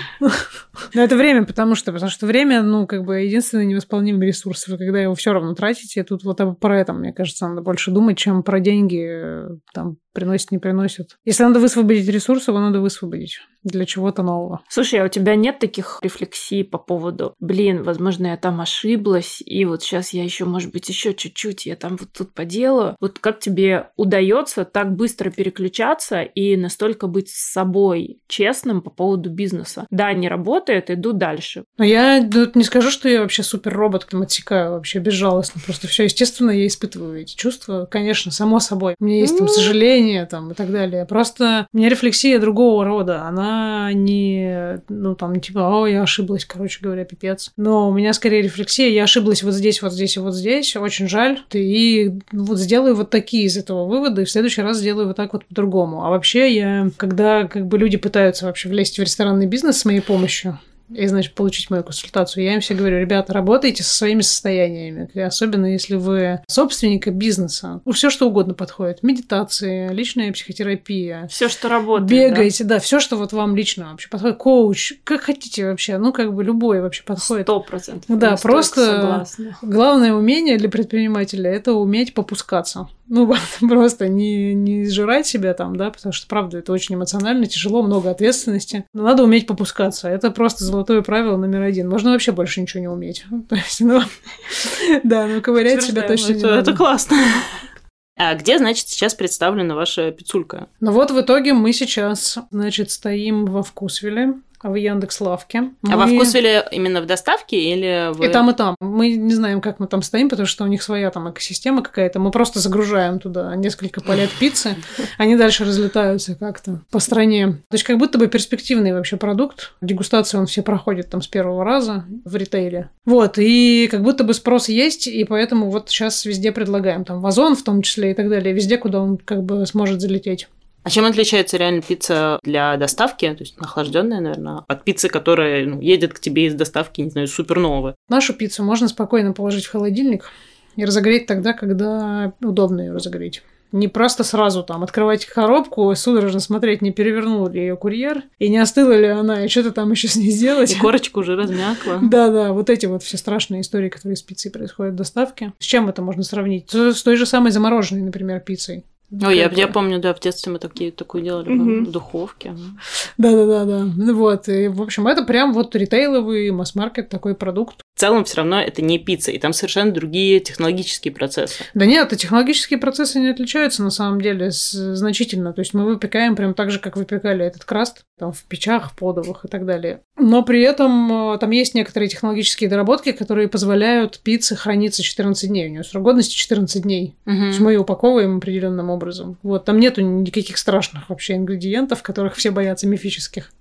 Но это время, потому что, потому что время, ну, как бы единственный невосполнимый ресурс. Вы когда его все равно тратите, тут вот про это, мне кажется, кажется, надо больше думать, чем про деньги, там, приносит, не приносит. Если надо высвободить ресурсы, его надо высвободить для чего-то нового. Слушай, а у тебя нет таких рефлексий по поводу, блин, возможно, я там ошиблась, и вот сейчас я еще, может быть, еще чуть-чуть, я там вот тут поделаю. Вот как тебе удается так быстро переключаться и настолько быть с собой честным по поводу бизнеса? Да, не работает, иду дальше. Но я тут не скажу, что я вообще супер робот, отсекаю вообще безжалостно. Просто все естественно, я испытываю эти чувства. Конечно, само собой. У меня есть там сожаление там и так далее. Просто у меня рефлексия другого рода. Она не, ну там, типа, о, я ошиблась, короче говоря, пипец. Но у меня скорее рефлексия, я ошиблась вот здесь, вот здесь и вот здесь. Очень жаль. И вот сделаю вот такие из этого выводы, и в следующий раз сделаю вот так вот по-другому. А вообще я, когда как бы люди пытаются вообще влезть в ресторанный бизнес с моей помощью, и, значит, получить мою консультацию. Я им все говорю, ребята, работайте со своими состояниями, особенно если вы собственника бизнеса. Ну, все что угодно подходит. Медитации, личная психотерапия. Все, что работает. Бегаете, да, да все, что вот вам лично вообще подходит. Коуч, как хотите вообще, ну, как бы любой вообще подходит. Сто процентов. Да, просто главное умение для предпринимателя – это уметь попускаться. Ну, просто не, не сжирать себя там, да, потому что, правда, это очень эмоционально, тяжело, много ответственности. Но надо уметь попускаться. Это просто золотое правило номер один. Можно вообще больше ничего не уметь. То есть, ну, да, ну, ковырять себя точно не Это классно. А где, значит, сейчас представлена ваша пиццулька? Ну вот в итоге мы сейчас, значит, стоим во Вкусвиле в Яндекс Лавке. А во вкусвиле именно в доставке или в... И там, и там. Мы не знаем, как мы там стоим, потому что у них своя там экосистема какая-то. Мы просто загружаем туда несколько палет пиццы, они дальше разлетаются как-то по стране. То есть как будто бы перспективный вообще продукт. Дегустацию он все проходит там с первого раза в ритейле. Вот, и как будто бы спрос есть, и поэтому вот сейчас везде предлагаем. Там вазон в том числе и так далее. Везде, куда он как бы сможет залететь. А чем отличается реально пицца для доставки, то есть охлажденная, наверное, от пиццы, которая ну, едет к тебе из доставки, не знаю, супер нового? Нашу пиццу можно спокойно положить в холодильник и разогреть тогда, когда удобно ее разогреть. Не просто сразу там открывать коробку, судорожно смотреть, не перевернул ли ее курьер, и не остыла ли она, и что-то там еще с ней сделать. И корочка уже размякла. Да-да, вот эти вот все страшные истории, которые с пиццей происходят в доставке. С чем это можно сравнить? С той же самой замороженной, например, пиццей. Ой, я, я помню, да, в детстве мы такие, такую делали угу. в духовке. Да-да-да-да. Ну вот, и, в общем, это прям вот ритейловый масс-маркет такой продукт. В целом все равно это не пицца, и там совершенно другие технологические процессы. Да нет, и технологические процессы не отличаются на самом деле значительно. То есть мы выпекаем прям так же, как выпекали этот краст, там в печах, в подовых и так далее. Но при этом э, там есть некоторые технологические доработки, которые позволяют пицце храниться 14 дней. У нее срок годности 14 дней. Угу. То есть мы ее упаковываем определенным образом. Вот, там нету никаких страшных вообще ингредиентов, которых все боятся мифических.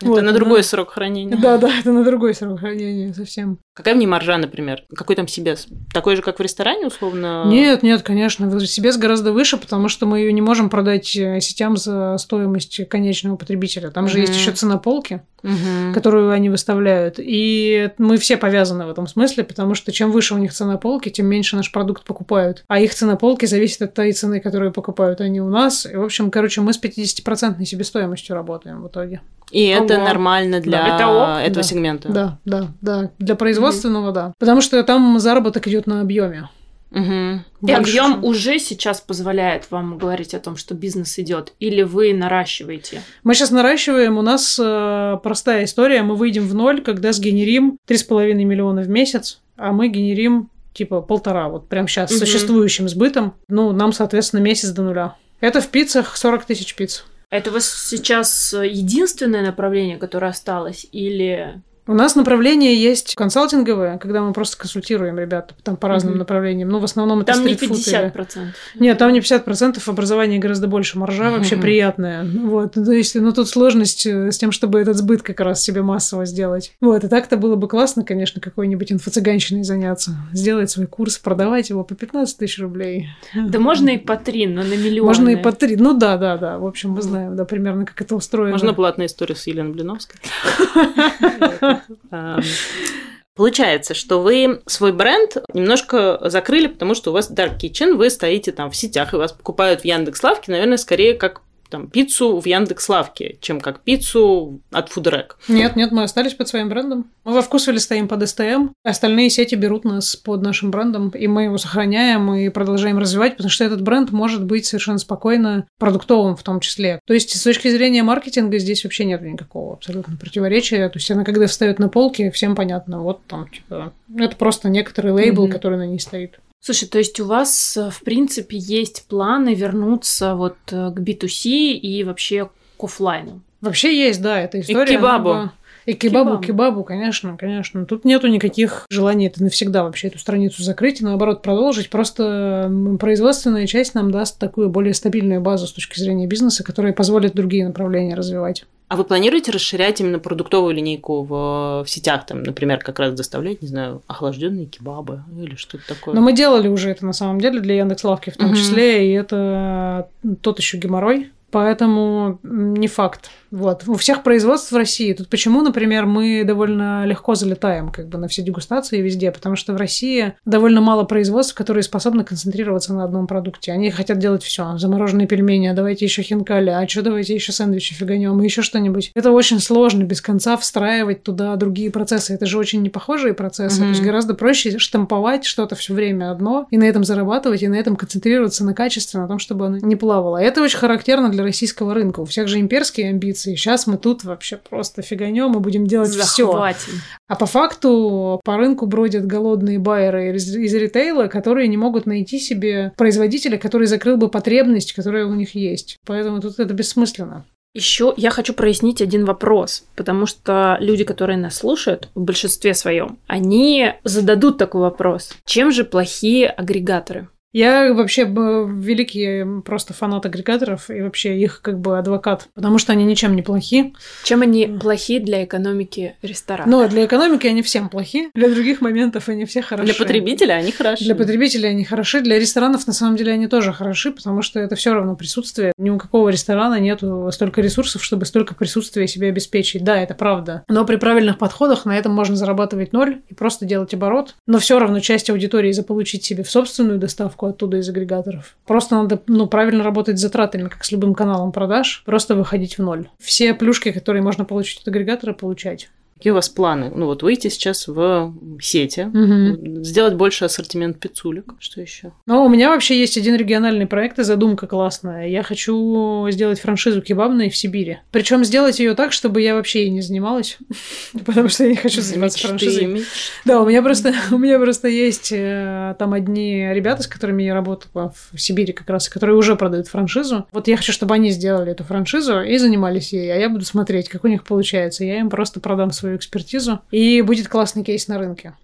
Это вот, на другой срок хранения. Да, да, это на другой срок хранения совсем. Какая в ней маржа, например? Какой там себес? Такой же, как в ресторане, условно? Нет, нет, конечно. Себес гораздо выше, потому что мы ее не можем продать э, сетям за стоимость конечного потребителя. Там же есть еще цена полки, которую они выставляют. И мы все повязаны в этом смысле, потому что чем выше у них цена полки, тем меньше наш продукт покупают. А их цена полки зависит от той цены, которую покупают они у нас. И, в общем, короче, мы с 50% себестоимостью работаем в итоге. И это нормально для да. это этого да. сегмента. Да, да, да. Для производственного, mm-hmm. да. Потому что там заработок идет на объеме. Угу. И объем уже сейчас позволяет вам говорить о том, что бизнес идет, или вы наращиваете? Мы сейчас наращиваем. У нас э, простая история. Мы выйдем в ноль, когда сгенерим 3,5 миллиона в месяц, а мы генерим типа полтора, вот прямо сейчас, угу. существующим сбытом. Ну, нам, соответственно, месяц до нуля. Это в пиццах 40 тысяч пиц. Это у вас сейчас единственное направление, которое осталось, или у нас направление есть консалтинговое, когда мы просто консультируем ребят там по разным mm-hmm. направлениям. Ну, в основном это Там не 50%. Или... Нет, там не 50%, образование гораздо больше. Маржа вообще mm-hmm. приятная. Вот. То есть, ну, тут сложность э, с тем, чтобы этот сбыт как раз себе массово сделать. Вот. И так-то было бы классно, конечно, какой-нибудь инфо-цыганщиной заняться. Сделать свой курс, продавать его по 15 тысяч рублей. Да можно и по 3, но на миллион. Можно и по 3. Ну да, да, да. В общем, мы знаем, да, примерно, как это устроено. Можно платная история с Еленой Блиновской. Получается, что вы свой бренд немножко закрыли, потому что у вас Dark Kitchen, вы стоите там в сетях, и вас покупают в Яндекс Лавке, наверное, скорее как там пиццу в Яндекс Лавке, чем как пиццу от Фудрек. Нет, нет, мы остались под своим брендом. Мы во вкусвеле стоим под СТМ, остальные сети берут нас под нашим брендом, и мы его сохраняем и продолжаем развивать, потому что этот бренд может быть совершенно спокойно продуктовым в том числе. То есть с точки зрения маркетинга здесь вообще нет никакого абсолютно противоречия. То есть она когда встает на полке, всем понятно, вот там, типа, это просто некоторый лейбл, mm-hmm. который на ней стоит. Слушай, то есть у вас, э, в принципе, есть планы вернуться вот э, к B2C и вообще к офлайну? Вообще есть, да, эта история. И к кебабу. И кебабу, кебабу, кебабу, конечно, конечно. Тут нету никаких желаний это навсегда вообще эту страницу закрыть и наоборот продолжить. Просто производственная часть нам даст такую более стабильную базу с точки зрения бизнеса, которая позволит другие направления развивать. А вы планируете расширять именно продуктовую линейку в, в сетях, там, например, как раз доставлять, не знаю, охлажденные кебабы или что-то такое? Но мы делали уже это на самом деле для Яндекс.Лавки в том угу. числе, и это тот еще геморрой, поэтому не факт. Вот. У всех производств в России. Тут почему, например, мы довольно легко залетаем как бы на все дегустации везде, потому что в России довольно мало производств, которые способны концентрироваться на одном продукте. Они хотят делать все. Замороженные пельмени, а давайте еще хинкали, а что давайте еще сэндвичи фиганем, и еще что-нибудь. Это очень сложно без конца встраивать туда другие процессы. Это же очень непохожие процессы. Mm-hmm. То есть гораздо проще штамповать что-то все время одно и на этом зарабатывать, и на этом концентрироваться на качестве, на том, чтобы оно не плавало. Это очень характерно для российского рынка. У всех же имперские амбиции. Сейчас мы тут вообще просто фиганем и будем делать все. А по факту по рынку бродят голодные байеры из, из ритейла, которые не могут найти себе производителя, который закрыл бы потребность, которая у них есть. Поэтому тут это бессмысленно. Еще я хочу прояснить один вопрос, потому что люди, которые нас слушают, в большинстве своем, они зададут такой вопрос. Чем же плохие агрегаторы? Я вообще великий просто фанат агрегаторов и вообще их как бы адвокат, потому что они ничем не плохи. Чем они плохи для экономики ресторана? Ну, для экономики они всем плохи, для других моментов они все хороши. Для потребителя они хороши. Для потребителя они хороши, для ресторанов на самом деле они тоже хороши, потому что это все равно присутствие. Ни у какого ресторана нету столько ресурсов, чтобы столько присутствия себе обеспечить. Да, это правда. Но при правильных подходах на этом можно зарабатывать ноль и просто делать оборот. Но все равно часть аудитории заполучить себе в собственную доставку оттуда из агрегаторов. Просто надо ну, правильно работать с затратами, как с любым каналом продаж, просто выходить в ноль. Все плюшки, которые можно получить от агрегатора, получать. Какие у вас планы? Ну вот выйти сейчас в сети, угу. сделать больше ассортимент пиццулек. Что еще? Ну, у меня вообще есть один региональный проект и задумка классная. Я хочу сделать франшизу кебабной в Сибири. Причем сделать ее так, чтобы я вообще ей не занималась, потому что я не хочу заниматься франшизой. Да, у меня просто у меня просто есть э, там одни ребята, с которыми я работала в Сибири как раз, которые уже продают франшизу. Вот я хочу, чтобы они сделали эту франшизу и занимались ей, а я буду смотреть, как у них получается. Я им просто продам свой свою экспертизу, и будет классный кейс на рынке.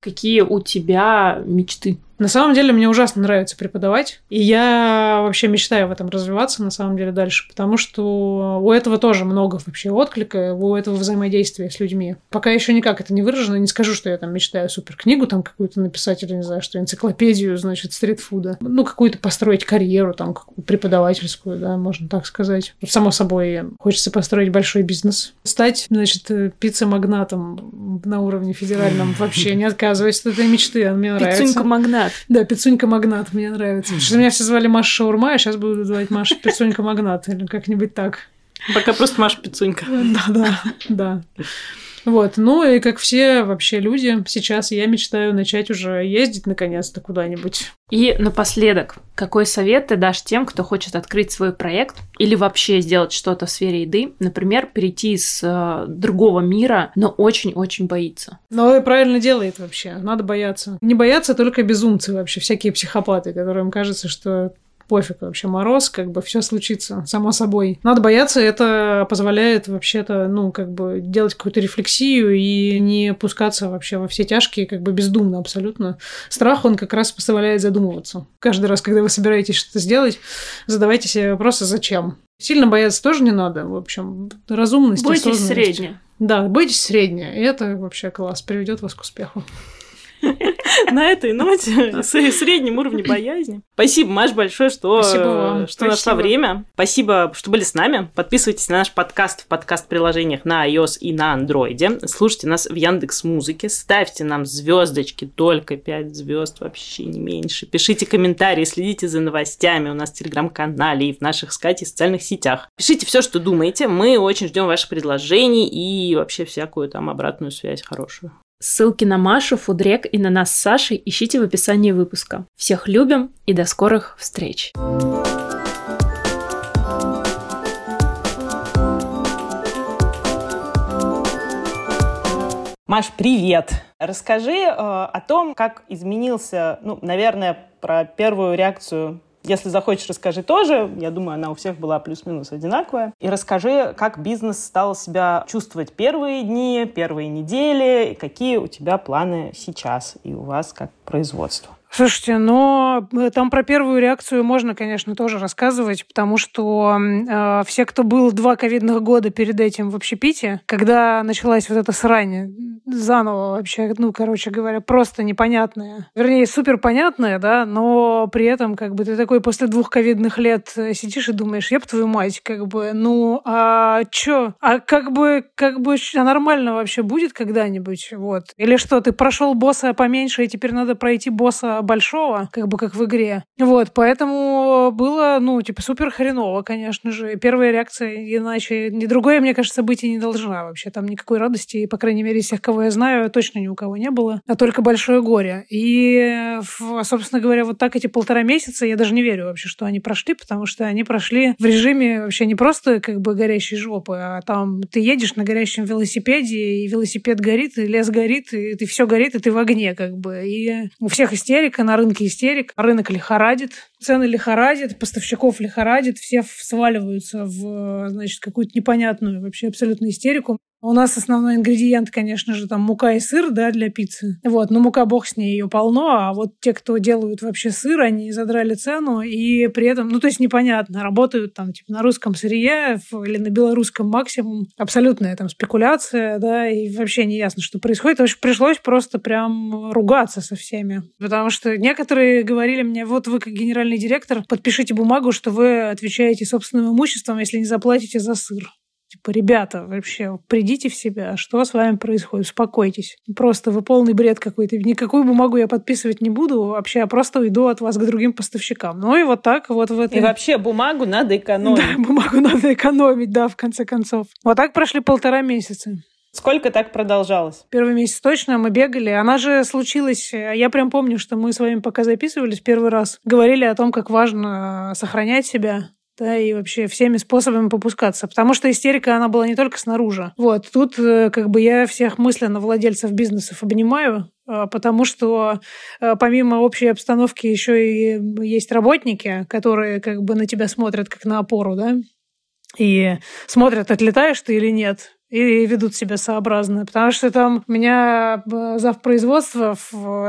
Какие у тебя мечты? На самом деле мне ужасно нравится преподавать, и я вообще мечтаю в этом развиваться на самом деле дальше, потому что у этого тоже много вообще отклика, у этого взаимодействия с людьми. Пока еще никак это не выражено, не скажу, что я там мечтаю супер книгу там какую-то написать или не знаю, что энциклопедию, значит, стритфуда. Ну, какую-то построить карьеру там, преподавательскую, да, можно так сказать. Само собой, хочется построить большой бизнес. Стать, значит, пицца-магнатом на уровне федеральном вообще не отказываюсь от этой мечты, она мне нравится. Пиццунька-магнат магнат. Да, пицунька магнат, мне нравится. Потому что меня все звали Маша Шаурма, а сейчас буду звать Маша пицунька магнат или как-нибудь так. Пока просто Маша Пицунька. Да, да, да. Вот, ну и как все вообще люди, сейчас я мечтаю начать уже ездить наконец-то куда-нибудь. И напоследок, какой совет ты дашь тем, кто хочет открыть свой проект или вообще сделать что-то в сфере еды, например, перейти из э, другого мира, но очень-очень боится? Ну и правильно делает вообще, надо бояться. Не бояться только безумцы вообще, всякие психопаты, которым кажется, что пофиг вообще, мороз, как бы все случится само собой. Надо бояться, это позволяет вообще-то, ну, как бы делать какую-то рефлексию и не пускаться вообще во все тяжкие, как бы бездумно абсолютно. Страх, он как раз позволяет задумываться. Каждый раз, когда вы собираетесь что-то сделать, задавайте себе вопросы, зачем. Сильно бояться тоже не надо, в общем, разумность. Бойтесь средне. Да, бойтесь средне, и это вообще класс, приведет вас к успеху. на этой ноте с средним уровнем боязни. Спасибо, Маш, большое, что, что нашла время. Спасибо, что были с нами. Подписывайтесь на наш подкаст в подкаст-приложениях на iOS и на Android. Слушайте нас в Яндекс Музыке. Ставьте нам звездочки, только 5 звезд, вообще не меньше. Пишите комментарии, следите за новостями у нас в телеграм-канале и в наших скате социальных сетях. Пишите все, что думаете. Мы очень ждем ваших предложений и вообще всякую там обратную связь хорошую. Ссылки на Машу, Фудрек и на нас с Сашей ищите в описании выпуска. Всех любим и до скорых встреч! Маш, привет! Расскажи э, о том, как изменился, ну, наверное, про первую реакцию если захочешь, расскажи тоже. Я думаю, она у всех была плюс-минус одинаковая. И расскажи, как бизнес стал себя чувствовать первые дни, первые недели, и какие у тебя планы сейчас и у вас как производство. Слушайте, но э, там про первую реакцию можно, конечно, тоже рассказывать, потому что э, все, кто был два ковидных года перед этим в общепите, когда началась вот эта срань, заново вообще, ну, короче говоря, просто непонятная. Вернее, супер понятная, да, но при этом, как бы, ты такой после двух ковидных лет э, сидишь и думаешь, еб твою мать, как бы, ну, а чё? А как бы, как бы, а нормально вообще будет когда-нибудь, вот? Или что, ты прошел босса поменьше, и теперь надо пройти босса большого, как бы как в игре. Вот, поэтому было, ну, типа, супер хреново, конечно же. Первая реакция, иначе ни другое, мне кажется, быть и не должна вообще. Там никакой радости, по крайней мере, из всех, кого я знаю, точно ни у кого не было, а только большое горе. И, собственно говоря, вот так эти полтора месяца я даже не верю вообще, что они прошли, потому что они прошли в режиме вообще не просто как бы горящей жопы, а там ты едешь на горящем велосипеде, и велосипед горит, и лес горит, и ты все горит, и ты в огне как бы. И у всех истерик, истерика, на рынке истерик, рынок лихорадит, цены лихорадит, поставщиков лихорадит, все сваливаются в, значит, какую-то непонятную вообще абсолютно истерику. У нас основной ингредиент, конечно же, там мука и сыр, да, для пиццы. Вот, но мука, бог с ней, ее полно, а вот те, кто делают вообще сыр, они задрали цену, и при этом, ну, то есть непонятно, работают там, типа, на русском сырье или на белорусском максимум. Абсолютная там спекуляция, да, и вообще не ясно, что происходит. В общем, пришлось просто прям ругаться со всеми. Потому что некоторые говорили мне, вот вы как генеральный директор, подпишите бумагу, что вы отвечаете собственным имуществом, если не заплатите за сыр. Типа, ребята, вообще, придите в себя, что с вами происходит, успокойтесь. Просто вы полный бред какой-то. Никакую бумагу я подписывать не буду, вообще, я просто уйду от вас к другим поставщикам. Ну и вот так вот в этой... И вообще бумагу надо экономить. Да, бумагу надо экономить, да, в конце концов. Вот так прошли полтора месяца. Сколько так продолжалось? Первый месяц точно мы бегали. Она же случилась... Я прям помню, что мы с вами пока записывались первый раз, говорили о том, как важно сохранять себя, да, и вообще всеми способами попускаться. Потому что истерика, она была не только снаружи. Вот, тут э, как бы я всех мысленно владельцев бизнесов обнимаю, э, потому что э, помимо общей обстановки еще и есть работники, которые как бы на тебя смотрят как на опору, да, и смотрят, отлетаешь ты или нет и ведут себя сообразно. Потому что там у меня э, зав производства,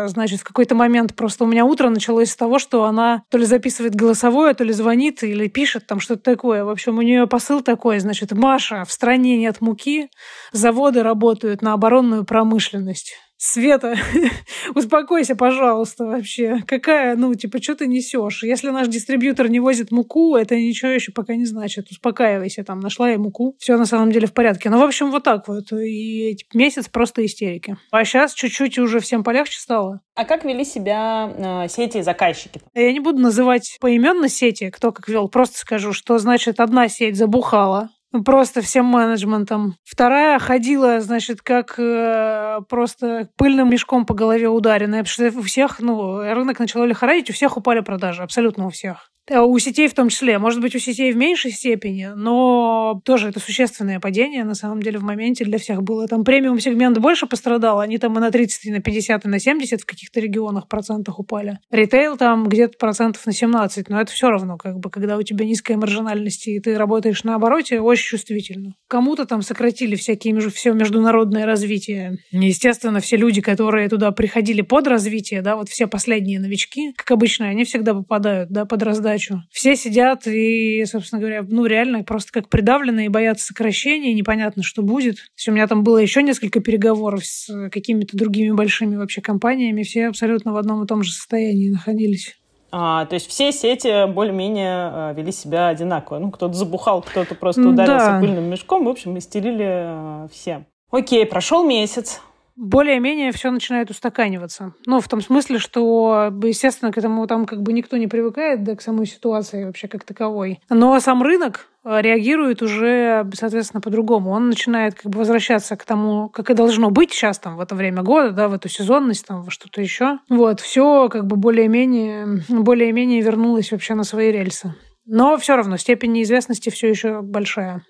значит, в какой-то момент просто у меня утро началось с того, что она то ли записывает голосовое, то ли звонит или пишет там что-то такое. В общем, у нее посыл такой, значит, Маша, в стране нет муки, заводы работают на оборонную промышленность. Света, успокойся, пожалуйста, вообще. Какая, ну, типа, что ты несешь? Если наш дистрибьютор не возит муку, это ничего еще пока не значит. Успокаивайся, там, нашла я муку. Все на самом деле в порядке. Ну, в общем, вот так вот. И типа, месяц просто истерики. А сейчас чуть-чуть уже всем полегче стало. А как вели себя э, сети заказчики? Я не буду называть поименно сети, кто как вел. Просто скажу, что значит одна сеть забухала, Просто всем менеджментом. Вторая ходила, значит, как э, просто пыльным мешком по голове ударенная, потому что у всех, ну, рынок начал лихорадить, у всех упали продажи, абсолютно у всех. Э, у сетей в том числе. Может быть, у сетей в меньшей степени, но тоже это существенное падение, на самом деле, в моменте для всех было. Там премиум-сегмент больше пострадал, они там и на 30, и на 50, и на 70 в каких-то регионах процентах упали. Ритейл там где-то процентов на 17, но это все равно, как бы, когда у тебя низкая маржинальность, и ты работаешь на обороте, очень чувствительно. Кому-то там сократили всякие, все международное развитие. Естественно, все люди, которые туда приходили под развитие, да, вот все последние новички, как обычно, они всегда попадают, да, под раздачу задачу. Все сидят и, собственно говоря, ну реально просто как придавленные, боятся сокращения, непонятно, что будет. То есть у меня там было еще несколько переговоров с какими-то другими большими вообще компаниями, все абсолютно в одном и том же состоянии находились. А, то есть все сети более-менее а, вели себя одинаково. Ну, кто-то забухал, кто-то просто ударился да. пыльным мешком. В общем, истерили а, все. Окей, прошел месяц более-менее все начинает устаканиваться. Ну, в том смысле, что, естественно, к этому там как бы никто не привыкает, да, к самой ситуации вообще как таковой. Но сам рынок э, реагирует уже, соответственно, по-другому. Он начинает как бы возвращаться к тому, как и должно быть сейчас, там, в это время года, да, в эту сезонность, там, во что-то еще. Вот, все как бы более-менее, более-менее вернулось вообще на свои рельсы. Но все равно степень неизвестности все еще большая.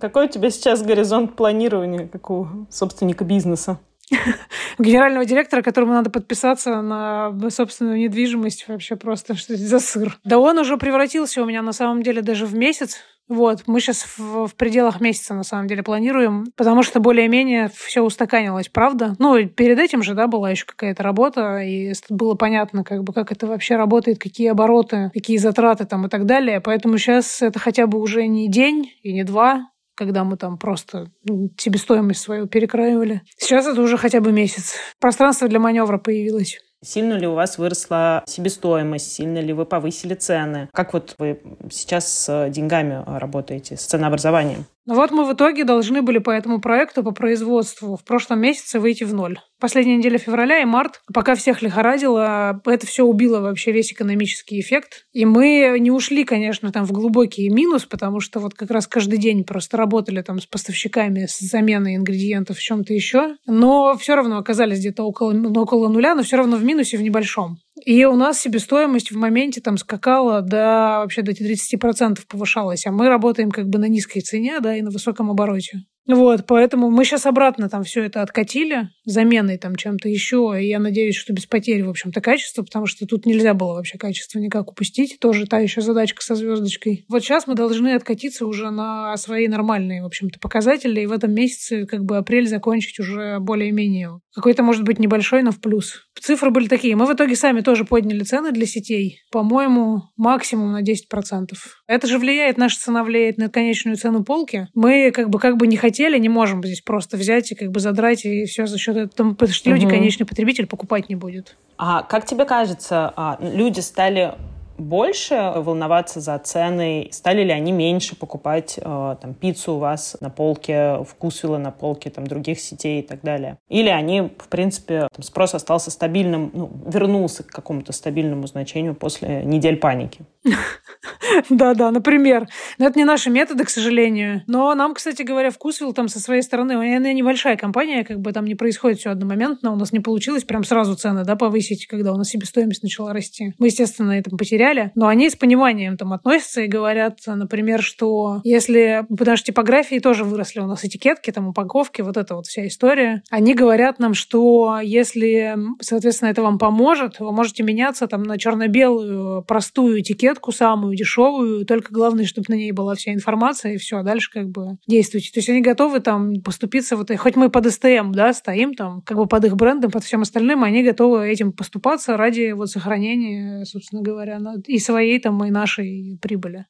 Какой у тебя сейчас горизонт планирования, как у собственника бизнеса? генерального директора, которому надо подписаться на собственную недвижимость. Вообще просто что это за сыр. Да он уже превратился у меня на самом деле даже в месяц. Вот, мы сейчас в, в пределах месяца, на самом деле, планируем, потому что более-менее все устаканилось, правда? Ну, перед этим же, да, была еще какая-то работа, и было понятно, как бы, как это вообще работает, какие обороты, какие затраты там и так далее. Поэтому сейчас это хотя бы уже не день и не два, когда мы там просто себестоимость свою перекраивали. Сейчас это уже хотя бы месяц. Пространство для маневра появилось. Сильно ли у вас выросла себестоимость? Сильно ли вы повысили цены? Как вот вы сейчас с деньгами работаете, с ценообразованием? Ну вот мы в итоге должны были по этому проекту, по производству в прошлом месяце выйти в ноль. Последняя неделя февраля и март, пока всех лихорадило, это все убило вообще весь экономический эффект. И мы не ушли, конечно, там в глубокий минус, потому что вот как раз каждый день просто работали там с поставщиками, с заменой ингредиентов в чем-то еще. Но все равно оказались где-то около, около нуля, но все равно в минусе в небольшом. И у нас себестоимость в моменте там скакала до вообще до 30% повышалась, а мы работаем как бы на низкой цене, да, и на высоком обороте. Вот, поэтому мы сейчас обратно там все это откатили, заменой там чем-то еще, и я надеюсь, что без потери, в общем-то, качества, потому что тут нельзя было вообще качество никак упустить, тоже та еще задачка со звездочкой. Вот сейчас мы должны откатиться уже на свои нормальные, в общем-то, показатели, и в этом месяце как бы апрель закончить уже более-менее какой-то, может быть, небольшой, но в плюс. Цифры были такие. Мы в итоге сами тоже подняли цены для сетей. По-моему, максимум на 10%. Это же влияет, наша цена влияет на конечную цену полки. Мы как бы, как бы не хотели, не можем здесь просто взять и как бы задрать и все за счет этого, потому что люди, угу. конечный потребитель, покупать не будет. А как тебе кажется, а, люди стали больше волноваться за цены? Стали ли они меньше покупать э, там, пиццу у вас на полке, вкусвилла на полке там, других сетей и так далее? Или они, в принципе, там, спрос остался стабильным, ну, вернулся к какому-то стабильному значению после недель паники? Да-да, например. Но это не наши методы, к сожалению. Но нам, кстати говоря, вкусвилл там со своей стороны, она небольшая компания, как бы там не происходит все одномоментно. У нас не получилось прям сразу цены да, повысить, когда у нас себестоимость начала расти. Мы, естественно, на этом потеряли. Но они с пониманием там относятся и говорят, например, что если... Потому что типографии тоже выросли у нас этикетки, там упаковки, вот эта вот вся история. Они говорят нам, что если, соответственно, это вам поможет, вы можете меняться там на черно-белую простую этикетку самую дешевую, только главное, чтобы на ней была вся информация, и все, а дальше как бы действуйте. То есть они готовы там поступиться, вот, хоть мы под СТМ, да, стоим там, как бы под их брендом, под всем остальным, они готовы этим поступаться ради вот сохранения, собственно говоря, и своей там, и нашей прибыли.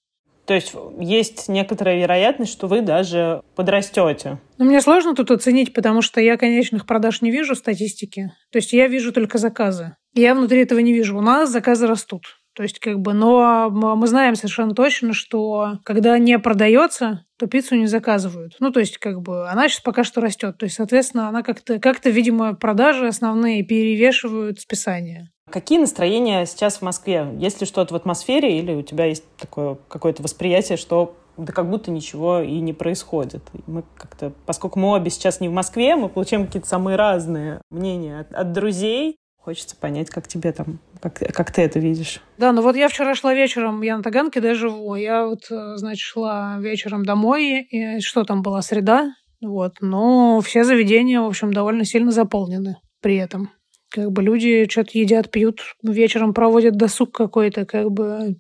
То есть есть некоторая вероятность, что вы даже подрастете. Но мне сложно тут оценить, потому что я конечных продаж не вижу статистики. То есть я вижу только заказы. Я внутри этого не вижу. У нас заказы растут. То есть, как бы, но мы знаем совершенно точно, что когда не продается, то пиццу не заказывают. Ну, то есть, как бы, она сейчас пока что растет. То есть, соответственно, она как-то, как-то, видимо, продажи основные перевешивают списание. Какие настроения сейчас в Москве? Есть ли что-то в атмосфере или у тебя есть такое какое-то восприятие, что да как будто ничего и не происходит. мы как-то, поскольку мы обе сейчас не в Москве, мы получаем какие-то самые разные мнения от, от друзей. Хочется понять, как тебе там, как, как ты это видишь. Да, ну вот я вчера шла вечером, я на Таганке, да, живу. Я вот, э, значит, шла вечером домой, и что там была, среда, вот. Но все заведения, в общем, довольно сильно заполнены при этом. Как бы люди что-то едят, пьют, вечером проводят досуг какой-то, как бы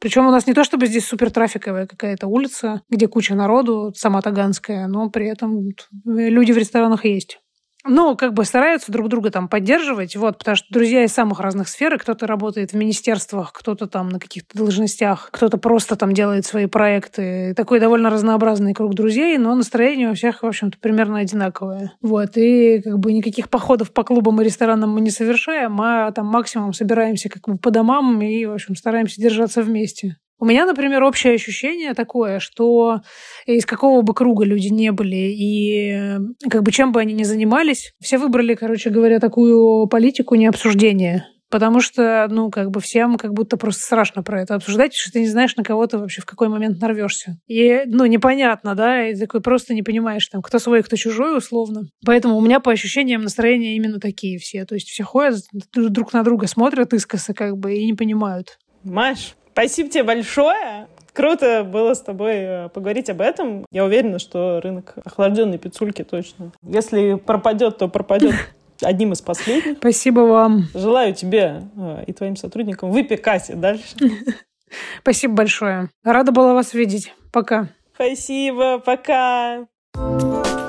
причем у нас не то чтобы здесь супер трафиковая какая-то улица, где куча народу, сама Таганская, но при этом люди в ресторанах есть. Ну, как бы стараются друг друга там поддерживать, вот, потому что друзья из самых разных сфер, кто-то работает в министерствах, кто-то там на каких-то должностях, кто-то просто там делает свои проекты. Такой довольно разнообразный круг друзей, но настроение у всех, в общем-то, примерно одинаковое. Вот, и как бы никаких походов по клубам и ресторанам мы не совершаем, а там максимум собираемся как бы по домам и, в общем, стараемся держаться вместе. У меня, например, общее ощущение такое, что из какого бы круга люди не были и э, как бы чем бы они ни занимались, все выбрали, короче говоря, такую политику необсуждения. Потому что, ну, как бы всем как будто просто страшно про это обсуждать, что ты не знаешь, на кого ты вообще в какой момент нарвешься. И, ну, непонятно, да, и такой просто не понимаешь, там, кто свой, кто чужой, условно. Поэтому у меня по ощущениям настроения именно такие все. То есть все ходят, друг на друга смотрят искоса, как бы, и не понимают. Маш, Спасибо тебе большое. Круто было с тобой э, поговорить об этом. Я уверена, что рынок охлажденной пиццульки точно. Если пропадет, то пропадет одним из последних. Спасибо вам. Желаю тебе э, и твоим сотрудникам выпекать дальше. Спасибо большое. Рада была вас видеть. Пока. Спасибо. Пока. thank you